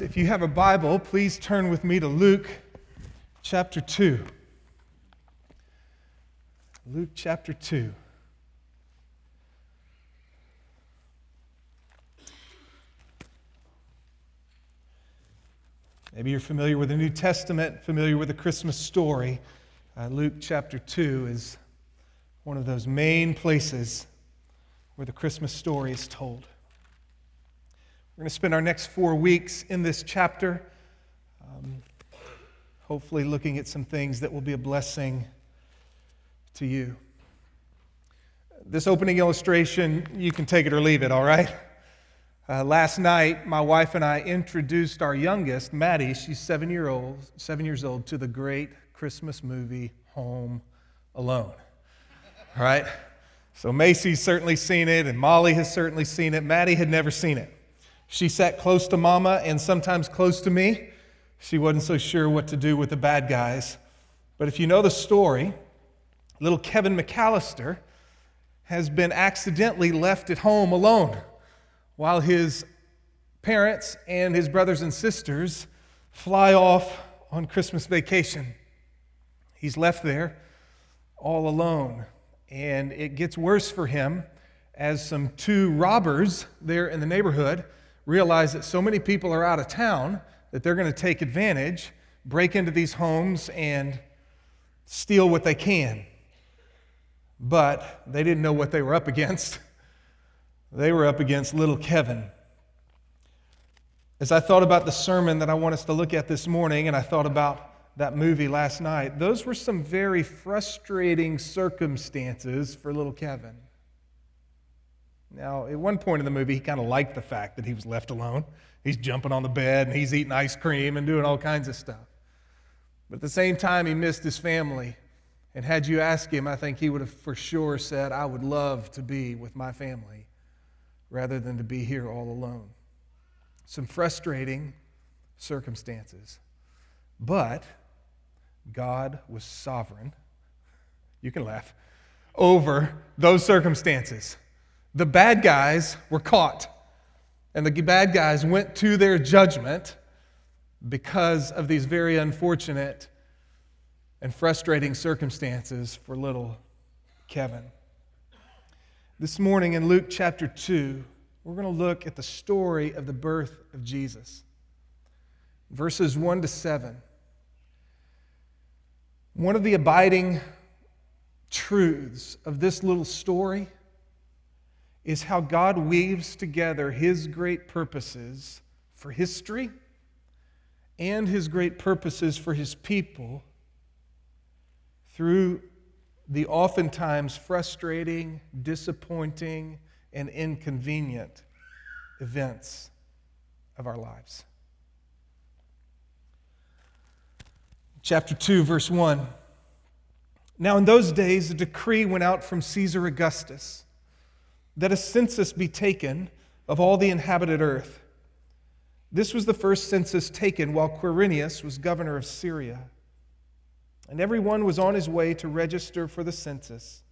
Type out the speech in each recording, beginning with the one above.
If you have a Bible, please turn with me to Luke chapter 2. Luke chapter 2. Maybe you're familiar with the New Testament, familiar with the Christmas story. Uh, Luke chapter 2 is one of those main places where the Christmas story is told. We're going to spend our next four weeks in this chapter, um, hopefully looking at some things that will be a blessing to you. This opening illustration, you can take it or leave it, all right? Uh, last night, my wife and I introduced our youngest, Maddie, she's seven, year old, seven years old, to the great Christmas movie Home Alone. All right? So Macy's certainly seen it, and Molly has certainly seen it. Maddie had never seen it. She sat close to Mama and sometimes close to me. She wasn't so sure what to do with the bad guys. But if you know the story, little Kevin McAllister has been accidentally left at home alone while his parents and his brothers and sisters fly off on Christmas vacation. He's left there all alone. And it gets worse for him as some two robbers there in the neighborhood realize that so many people are out of town that they're going to take advantage, break into these homes, and steal what they can. But they didn't know what they were up against. They were up against little Kevin. As I thought about the sermon that I want us to look at this morning, and I thought about that movie last night, those were some very frustrating circumstances for little Kevin. Now, at one point in the movie, he kind of liked the fact that he was left alone. He's jumping on the bed and he's eating ice cream and doing all kinds of stuff. But at the same time, he missed his family. And had you asked him, I think he would have for sure said, I would love to be with my family rather than to be here all alone. Some frustrating circumstances. But God was sovereign. You can laugh. Over those circumstances. The bad guys were caught, and the bad guys went to their judgment because of these very unfortunate and frustrating circumstances for little Kevin. This morning in Luke chapter 2, we're going to look at the story of the birth of Jesus. Verses 1 to 7. One of the abiding truths of this little story is how God weaves together his great purposes for history and his great purposes for his people through the oftentimes frustrating, disappointing, and inconvenient events of our lives. Chapter 2, verse 1. Now, in those days, a decree went out from Caesar Augustus that a census be taken of all the inhabited earth. This was the first census taken while Quirinius was governor of Syria. And everyone was on his way to register for the census,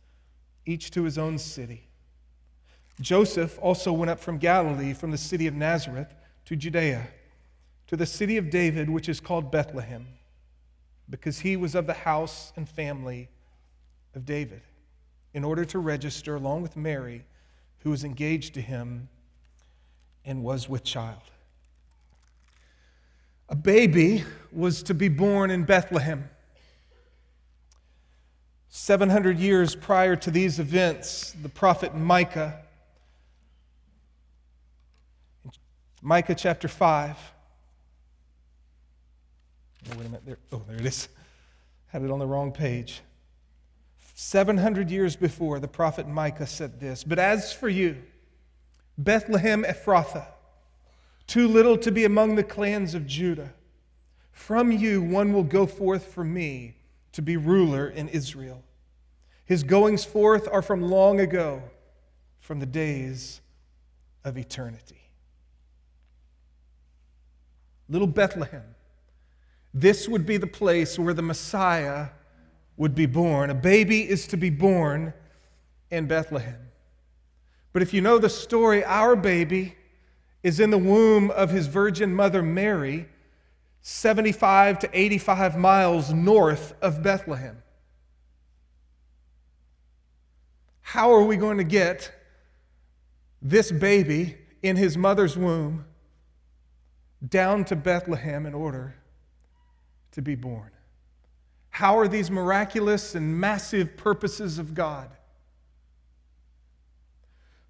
each to his own city. Joseph also went up from Galilee, from the city of Nazareth, to Judea, to the city of David, which is called Bethlehem, because he was of the house and family of David, in order to register along with Mary who was engaged to him and was with child. A baby was to be born in Bethlehem. 700 years prior to these events, the prophet Micah, Micah chapter 5. Oh, wait a minute. There, oh, there it is. Had it on the wrong page. 700 years before, the prophet Micah said this But as for you, Bethlehem Ephrathah, too little to be among the clans of Judah, from you one will go forth for me to be ruler in Israel. His goings forth are from long ago, from the days of eternity. Little Bethlehem, this would be the place where the Messiah would be born. A baby is to be born in Bethlehem. But if you know the story, our baby is in the womb of his virgin mother Mary, 75 to 85 miles north of Bethlehem. How are we going to get this baby in his mother's womb down to Bethlehem in order to be born? How are these miraculous and massive purposes of God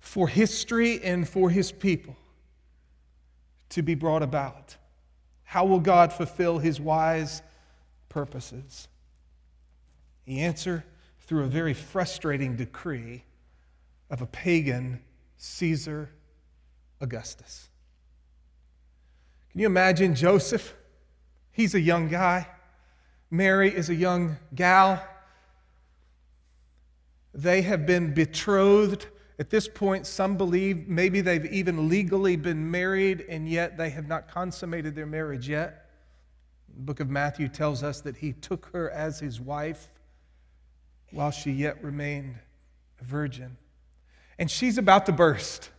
for history and for his people to be brought about? How will God fulfill his wise purposes? The answer through a very frustrating decree of a pagan Caesar Augustus. Can you imagine Joseph? He's a young guy. Mary is a young gal. They have been betrothed. At this point, some believe maybe they've even legally been married, and yet they have not consummated their marriage yet. The book of Matthew tells us that he took her as his wife while she yet remained a virgin. And she's about to burst.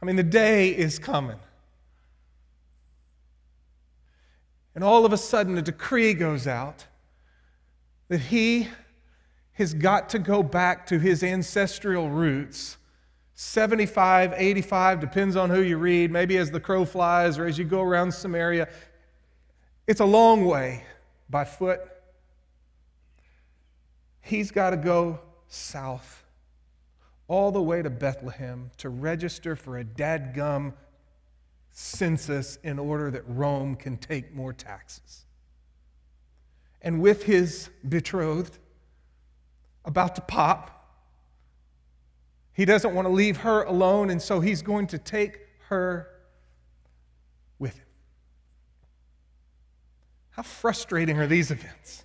I mean, the day is coming. And all of a sudden, a decree goes out that he has got to go back to his ancestral roots. 75, 85, depends on who you read, maybe as the crow flies or as you go around Samaria. It's a long way by foot. He's got to go south, all the way to Bethlehem to register for a dadgum census in order that Rome can take more taxes. And with his betrothed about to pop, he doesn't want to leave her alone, and so he's going to take her with him. How frustrating are these events?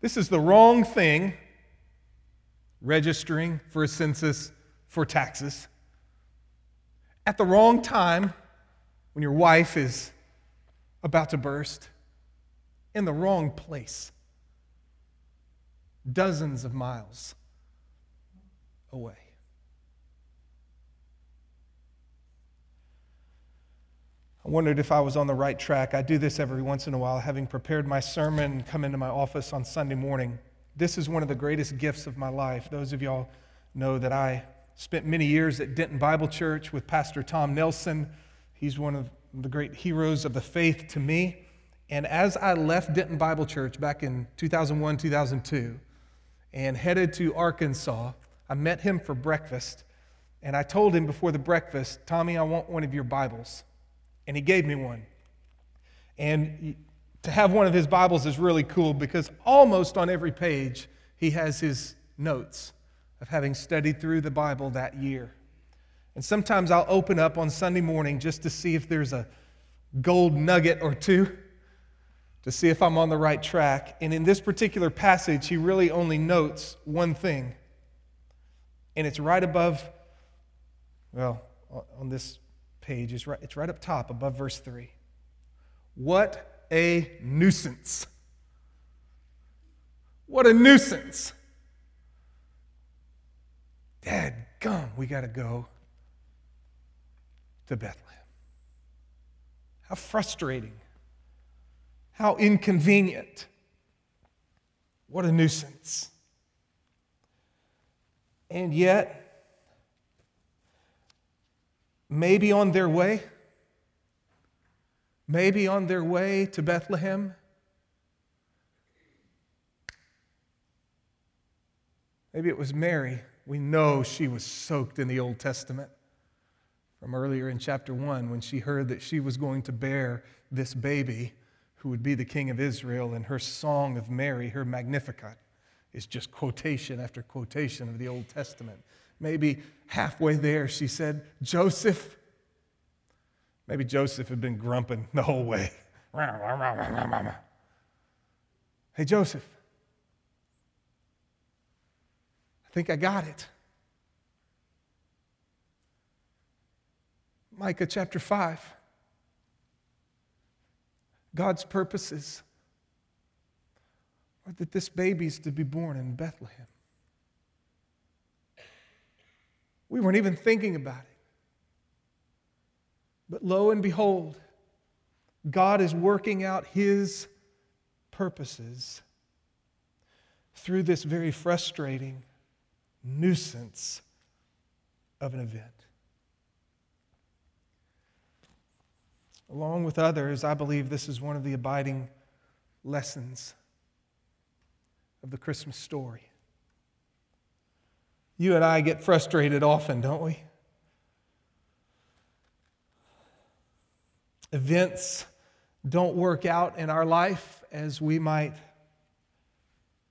This is the wrong thing, registering for a census for taxes at the wrong time when your wife is about to burst, in the wrong place, dozens of miles away. I wondered if I was on the right track. I do this every once in a while, having prepared my sermon, come into my office on Sunday morning. This is one of the greatest gifts of my life. Those of y'all know that I Spent many years at Denton Bible Church with Pastor Tom Nelson. He's one of the great heroes of the faith to me. And as I left Denton Bible Church back in 2001, 2002, and headed to Arkansas, I met him for breakfast. And I told him before the breakfast, Tommy, I want one of your Bibles. And he gave me one. And to have one of his Bibles is really cool because almost on every page, he has his notes of having studied through the Bible that year. And sometimes I'll open up on Sunday morning just to see if there's a gold nugget or two, to see if I'm on the right track. And in this particular passage, he really only notes one thing. And it's right above, well, on this page, it's right, it's right up top above verse 3. What a nuisance! What a nuisance! Dad, come, we got to go to Bethlehem. How frustrating. How inconvenient. What a nuisance. And yet, maybe on their way, maybe on their way to Bethlehem, maybe it was Mary we know she was soaked in the Old Testament from earlier in chapter 1 when she heard that she was going to bear this baby who would be the king of Israel. And her song of Mary, her Magnificat, is just quotation after quotation of the Old Testament. Maybe halfway there, she said, Joseph. Maybe Joseph had been grumping the whole way. hey, Joseph, I think I got it. Micah chapter 5. God's purposes are that this baby is to be born in Bethlehem. We weren't even thinking about it. But lo and behold, God is working out his purposes through this very frustrating nuisance of an event. Along with others, I believe this is one of the abiding lessons of the Christmas story. You and I get frustrated often, don't we? Events don't work out in our life as we might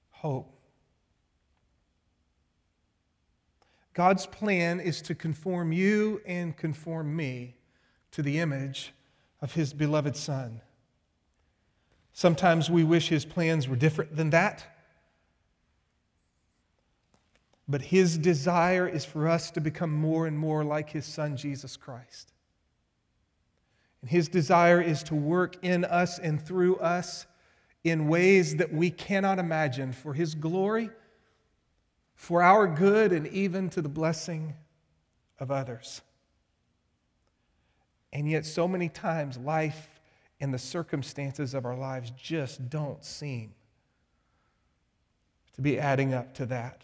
hope. God's plan is to conform you and conform me to the image of His beloved Son. Sometimes we wish His plans were different than that. But His desire is for us to become more and more like His Son, Jesus Christ. And His desire is to work in us and through us in ways that we cannot imagine for His glory, for our good, and even to the blessing of others. And yet, so many times, life and the circumstances of our lives just don't seem to be adding up to that.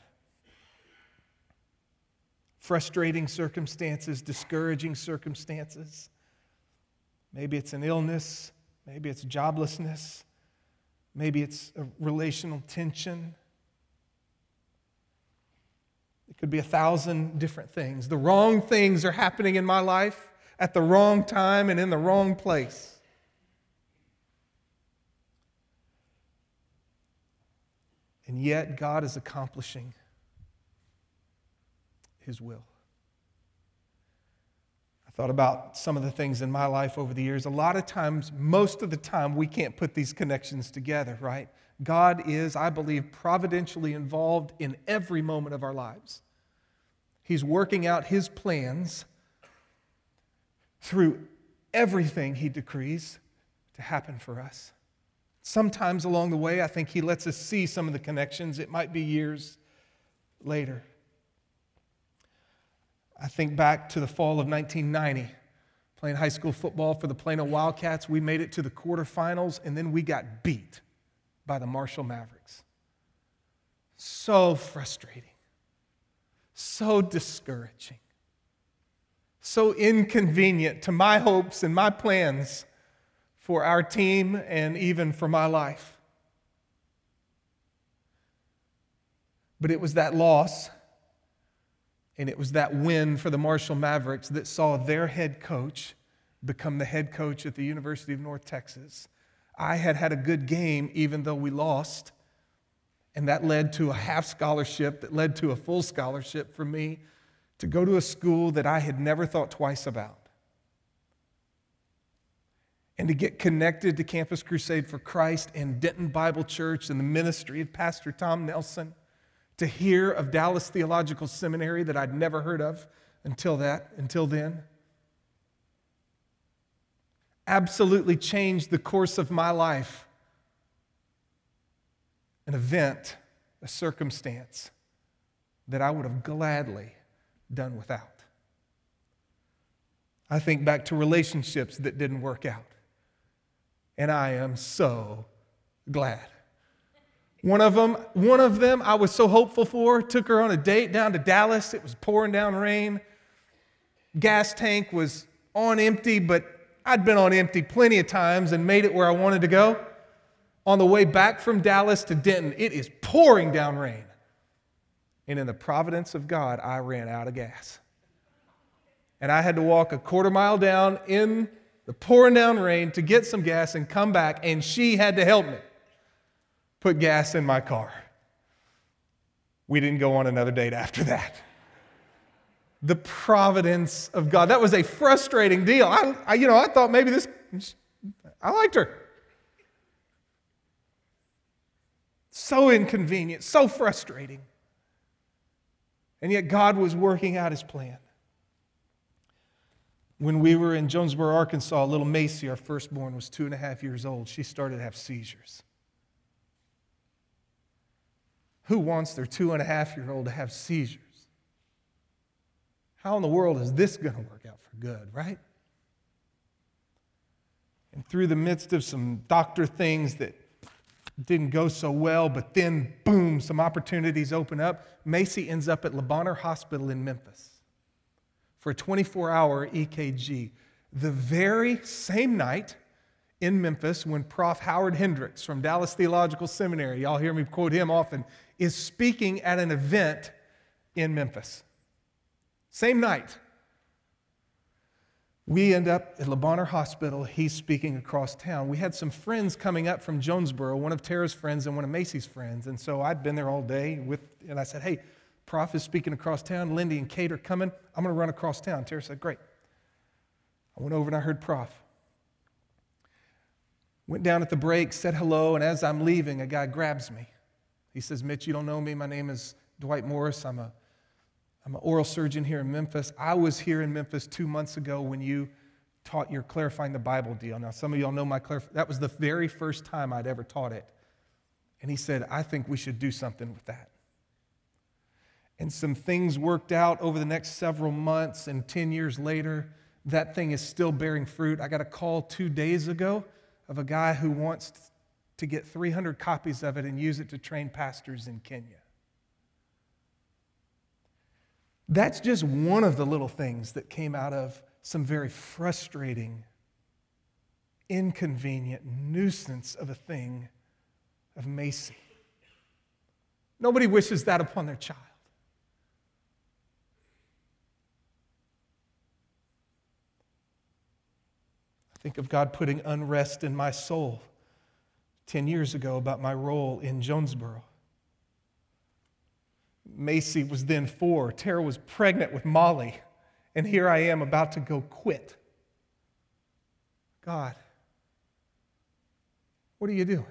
Frustrating circumstances, discouraging circumstances. Maybe it's an illness, maybe it's joblessness, maybe it's a relational tension. It could be a thousand different things. The wrong things are happening in my life at the wrong time and in the wrong place. And yet, God is accomplishing His will. I thought about some of the things in my life over the years. A lot of times, most of the time, we can't put these connections together, right? God is, I believe, providentially involved in every moment of our lives. He's working out His plans through everything He decrees to happen for us. Sometimes along the way, I think He lets us see some of the connections. It might be years later. I think back to the fall of 1990, playing high school football for the Plano Wildcats. We made it to the quarterfinals, and then we got beat by the Marshall Mavericks. So frustrating, so discouraging so inconvenient to my hopes and my plans for our team and even for my life. But it was that loss and it was that win for the Marshall Mavericks that saw their head coach become the head coach at the University of North Texas. I had had a good game even though we lost, and that led to a half scholarship that led to a full scholarship for me to go to a school that I had never thought twice about. And to get connected to Campus Crusade for Christ and Denton Bible Church and the ministry of Pastor Tom Nelson. To hear of Dallas Theological Seminary that I'd never heard of until that, until then. Absolutely changed the course of my life. An event, a circumstance that I would have gladly done without. I think back to relationships that didn't work out. And I am so glad. One of them, one of them I was so hopeful for, took her on a date down to Dallas. It was pouring down rain. Gas tank was on empty, but I'd been on empty plenty of times and made it where I wanted to go. On the way back from Dallas to Denton, it is pouring down rain. And in the providence of God, I ran out of gas. And I had to walk a quarter mile down in the pouring down rain to get some gas and come back, and she had to help me put gas in my car. We didn't go on another date after that. The providence of God. That was a frustrating deal. I, I you know, I thought maybe this, I liked her. So inconvenient, so frustrating. And yet God was working out his plan. When we were in Jonesboro, Arkansas, little Macy, our firstborn, was two and a half years old. She started to have seizures. Who wants their two and a half year old to have seizures? How in the world is this going to work out for good, right? And through the midst of some doctor things that didn't go so well, but then, boom, some opportunities open up. Macy ends up at Le Hospital in Memphis for a 24 hour EKG. The very same night in Memphis when Prof. Howard Hendricks from Dallas Theological Seminary, y'all hear me quote him often, is speaking at an event in Memphis. Same night. We end up at Le Bonheur Hospital. He's speaking across town. We had some friends coming up from Jonesboro, one of Tara's friends and one of Macy's friends. And so I'd been there all day with, and I said, Hey, Prof is speaking across town. Lindy and Kate are coming. I'm going to run across town. Tara said, Great. I went over and I heard Prof. Went down at the break, said hello, and as I'm leaving, a guy grabs me. He says, Mitch, you don't know me. My name is Dwight Morris. I'm a I'm an oral surgeon here in Memphis. I was here in Memphis two months ago when you taught your clarifying the Bible deal. Now, some of y'all know my clarif- that was the very first time I'd ever taught it. And he said, I think we should do something with that. And some things worked out over the next several months, and 10 years later, that thing is still bearing fruit. I got a call two days ago of a guy who wants to get 300 copies of it and use it to train pastors in Kenya. That's just one of the little things that came out of some very frustrating, inconvenient nuisance of a thing of Macy. Nobody wishes that upon their child. I think of God putting unrest in my soul 10 years ago about my role in Jonesboro. Macy was then four. Tara was pregnant with Molly. And here I am about to go quit. God, what are you doing?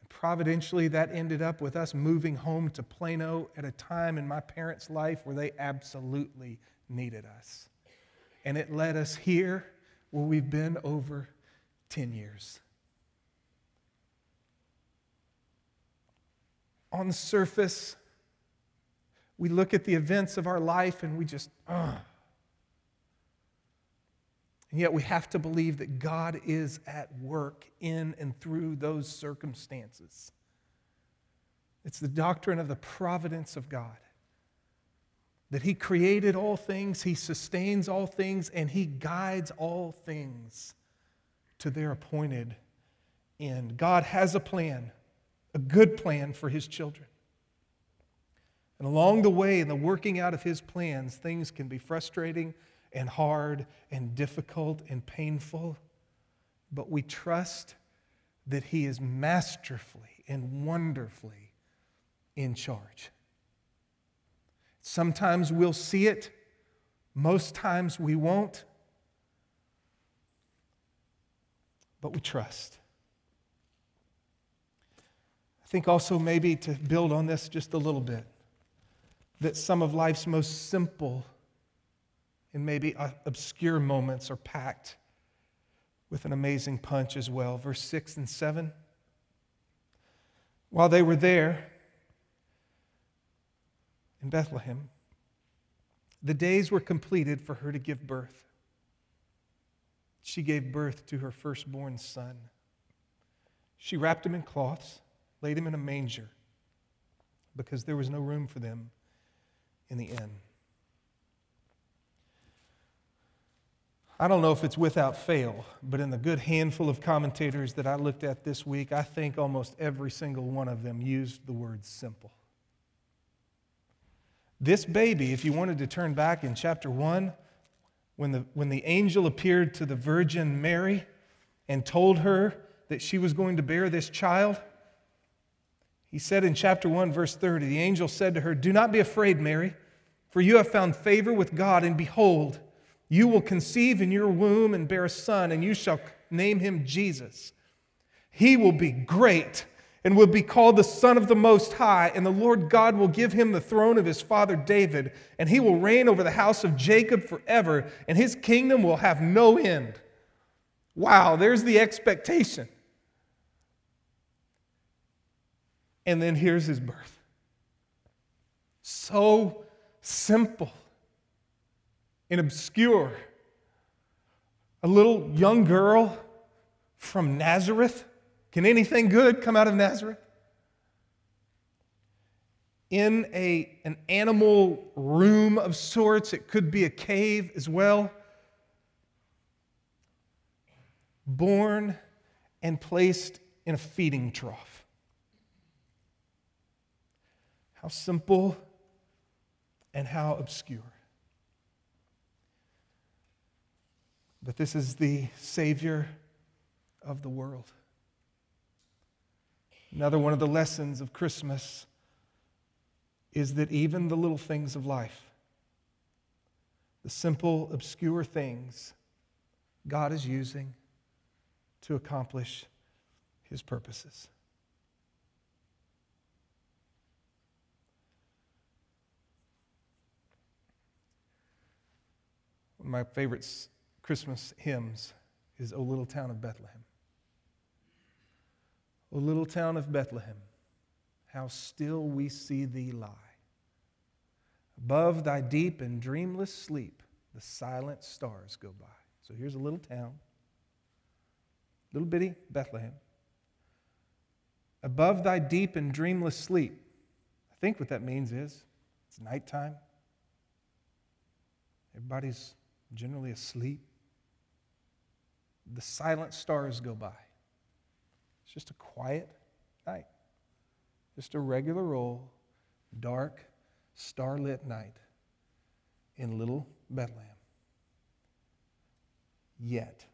And providentially, that ended up with us moving home to Plano at a time in my parents' life where they absolutely needed us. And it led us here where we've been over 10 years. On the surface, we look at the events of our life and we just, uh. And yet we have to believe that God is at work in and through those circumstances. It's the doctrine of the providence of God. That He created all things, He sustains all things, and He guides all things to their appointed end. God has a plan a good plan for his children. And along the way, in the working out of his plans, things can be frustrating and hard and difficult and painful. But we trust that he is masterfully and wonderfully in charge. Sometimes we'll see it, most times we won't. But we trust think also maybe to build on this just a little bit that some of life's most simple and maybe uh, obscure moments are packed with an amazing punch as well. Verse 6 and 7. While they were there in Bethlehem, the days were completed for her to give birth. She gave birth to her firstborn son. She wrapped him in cloths laid him in a manger because there was no room for them in the inn. I don't know if it's without fail, but in the good handful of commentators that I looked at this week, I think almost every single one of them used the word simple. This baby, if you wanted to turn back in chapter 1, when the, when the angel appeared to the Virgin Mary and told her that she was going to bear this child, he said in chapter 1, verse 30, the angel said to her, Do not be afraid, Mary, for you have found favor with God, and behold, you will conceive in your womb and bear a son, and you shall name him Jesus. He will be great and will be called the Son of the Most High, and the Lord God will give him the throne of his father David, and he will reign over the house of Jacob forever, and his kingdom will have no end. Wow, there's the expectation. And then here's his birth. So simple and obscure. a little young girl from Nazareth. Can anything good come out of Nazareth? In a, an animal room of sorts, it could be a cave as well. Born and placed in a feeding trough. How simple and how obscure. But this is the Savior of the world. Another one of the lessons of Christmas is that even the little things of life, the simple, obscure things, God is using to accomplish his purposes. One of my favorite Christmas hymns is O Little Town of Bethlehem. O little town of Bethlehem, how still we see thee lie. Above thy deep and dreamless sleep, the silent stars go by. So here's a little town, little bitty Bethlehem. Above thy deep and dreamless sleep. I think what that means is it's nighttime. Everybody's generally asleep. The silent stars go by. It's just a quiet night, just a regular old, dark, starlit night in little Bethlehem. Yet,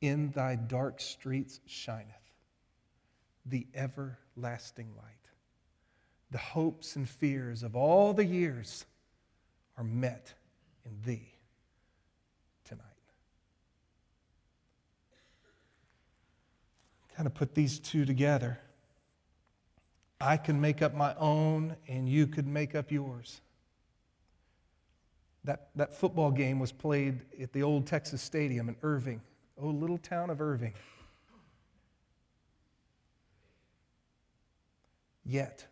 in thy dark streets shineth the everlasting light. The hopes and fears of all the years are met in thee tonight. Kind of put these two together. I can make up my own, and you could make up yours. That, that football game was played at the old Texas Stadium in Irving, oh, little town of Irving. Yet,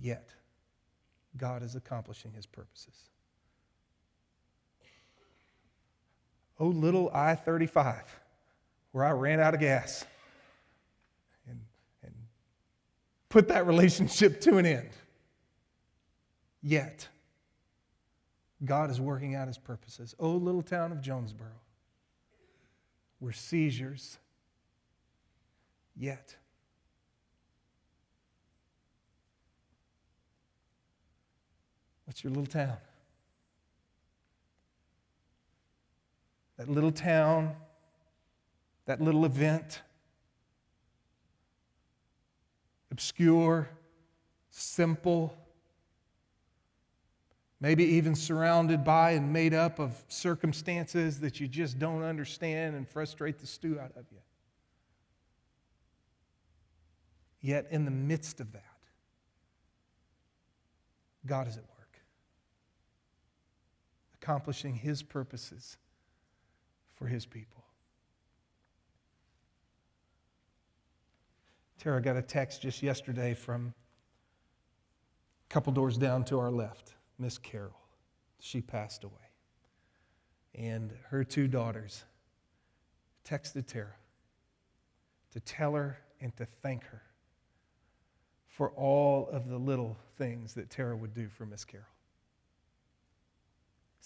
yet, God is accomplishing his purposes. Oh, little I 35, where I ran out of gas and, and put that relationship to an end. Yet, God is working out his purposes. Oh, little town of Jonesboro, where seizures, yet, What's your little town? That little town, that little event, obscure, simple, maybe even surrounded by and made up of circumstances that you just don't understand and frustrate the stew out of you. Yet, in the midst of that, God is at work accomplishing his purposes for his people. Tara got a text just yesterday from a couple doors down to our left, Miss Carol. She passed away. And her two daughters texted Tara to tell her and to thank her for all of the little things that Tara would do for Miss Carol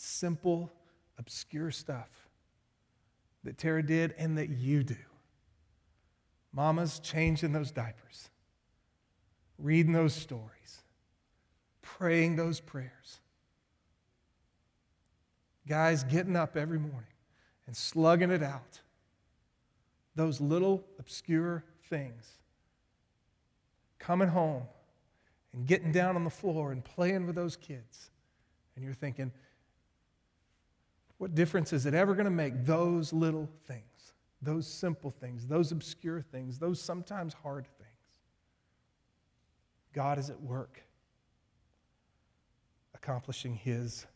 simple, obscure stuff that Tara did and that you do. Mama's changing those diapers, reading those stories, praying those prayers. Guys getting up every morning and slugging it out. Those little obscure things. Coming home and getting down on the floor and playing with those kids. And you're thinking, what difference is it ever going to make? Those little things, those simple things, those obscure things, those sometimes hard things. God is at work accomplishing His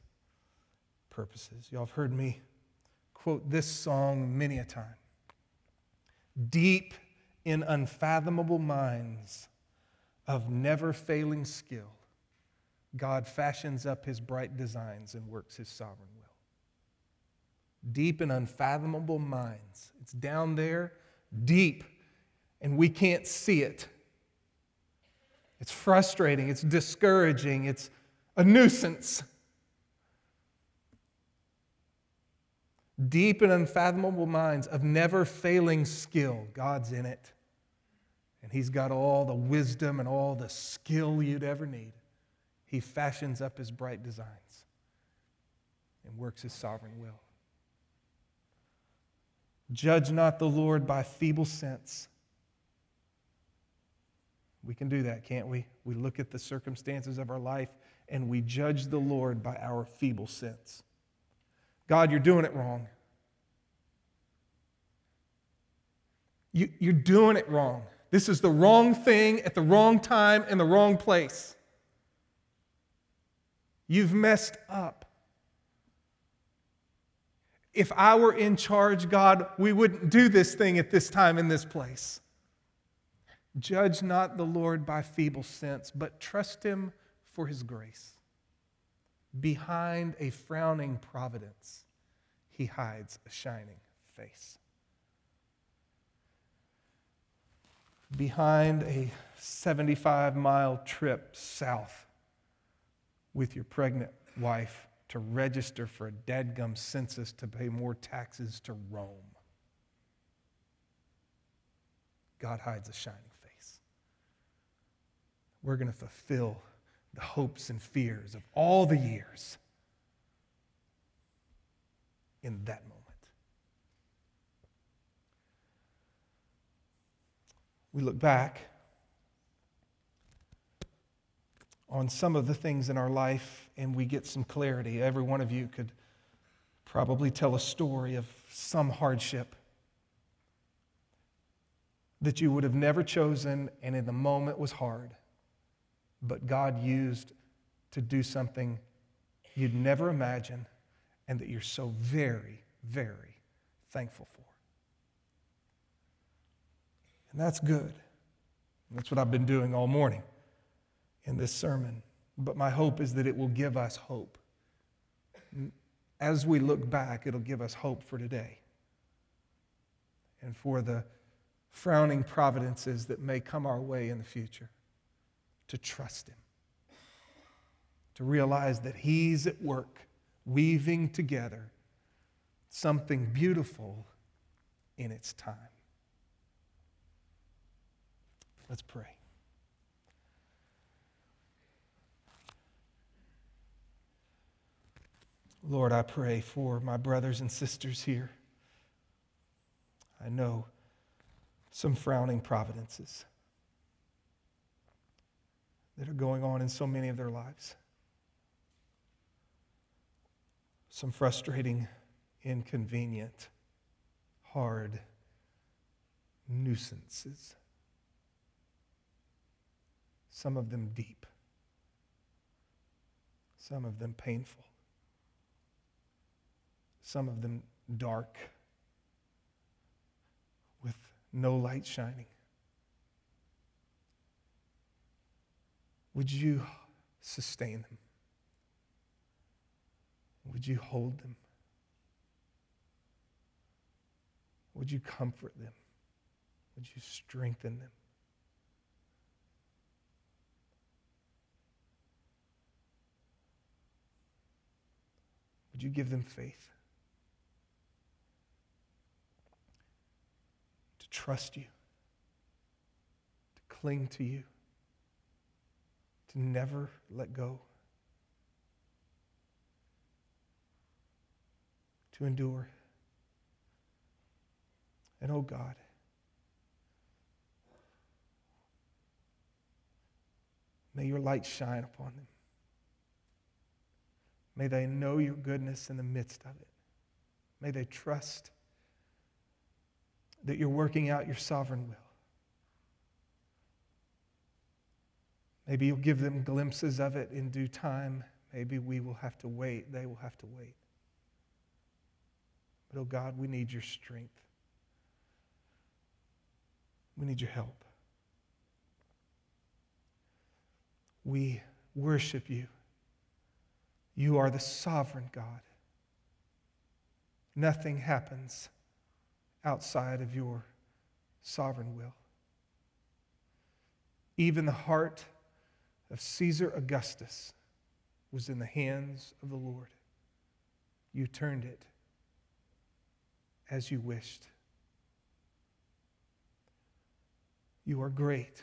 purposes. Y'all have heard me quote this song many a time. Deep in unfathomable minds of never failing skill, God fashions up His bright designs and works His sovereign will. Deep and unfathomable minds. It's down there, deep, and we can't see it. It's frustrating, it's discouraging, it's a nuisance. Deep and unfathomable minds of never failing skill. God's in it. And He's got all the wisdom and all the skill you'd ever need. He fashions up His bright designs and works His sovereign will. Judge not the Lord by feeble sense. We can do that, can't we? We look at the circumstances of our life and we judge the Lord by our feeble sense. God, you're doing it wrong. You, you're doing it wrong. This is the wrong thing at the wrong time in the wrong place. You've messed up. If I were in charge, God, we wouldn't do this thing at this time in this place. Judge not the Lord by feeble sense, but trust him for his grace. Behind a frowning providence, he hides a shining face. Behind a 75 mile trip south with your pregnant wife to register for a dadgum census to pay more taxes to Rome. God hides a shining face. We're going to fulfill the hopes and fears of all the years in that moment. We look back on some of the things in our life and we get some clarity. Every one of you could probably tell a story of some hardship that you would have never chosen and in the moment was hard, but God used to do something you'd never imagine and that you're so very, very thankful for. And that's good. That's what I've been doing all morning in this sermon. But my hope is that it will give us hope. As we look back, it'll give us hope for today and for the frowning providences that may come our way in the future. To trust Him, to realize that He's at work, weaving together something beautiful in its time. Let's pray. Lord, I pray for my brothers and sisters here. I know some frowning providences that are going on in so many of their lives. Some frustrating, inconvenient, hard nuisances. Some of them deep, some of them painful some of them dark, with no light shining. Would you sustain them? Would you hold them? Would you comfort them? Would you strengthen them? Would you give them faith? Trust you, to cling to you, to never let go, to endure. And oh God, may your light shine upon them. May they know your goodness in the midst of it. May they trust that you're working out your sovereign will. Maybe you'll give them glimpses of it in due time. Maybe we will have to wait. They will have to wait. But, oh God, we need your strength. We need your help. We worship you. You are the sovereign God. Nothing happens outside of your sovereign will. Even the heart of Caesar Augustus was in the hands of the Lord. You turned it as you wished. You are great.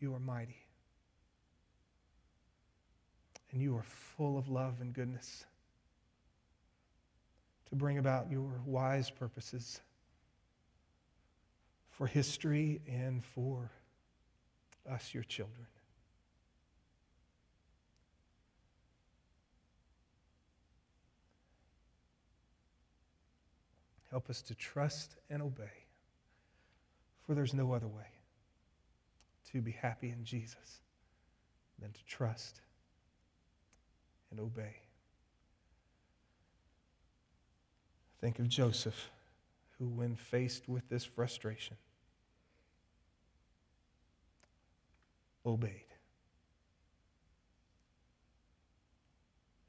You are mighty. And you are full of love and goodness to bring about your wise purposes for history and for us, your children. Help us to trust and obey, for there's no other way to be happy in Jesus than to trust and obey. Think of Joseph, who, when faced with this frustration, obeyed.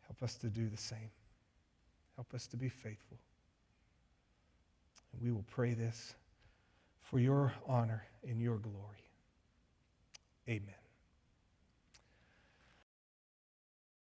Help us to do the same. Help us to be faithful. And we will pray this for your honor and your glory. Amen.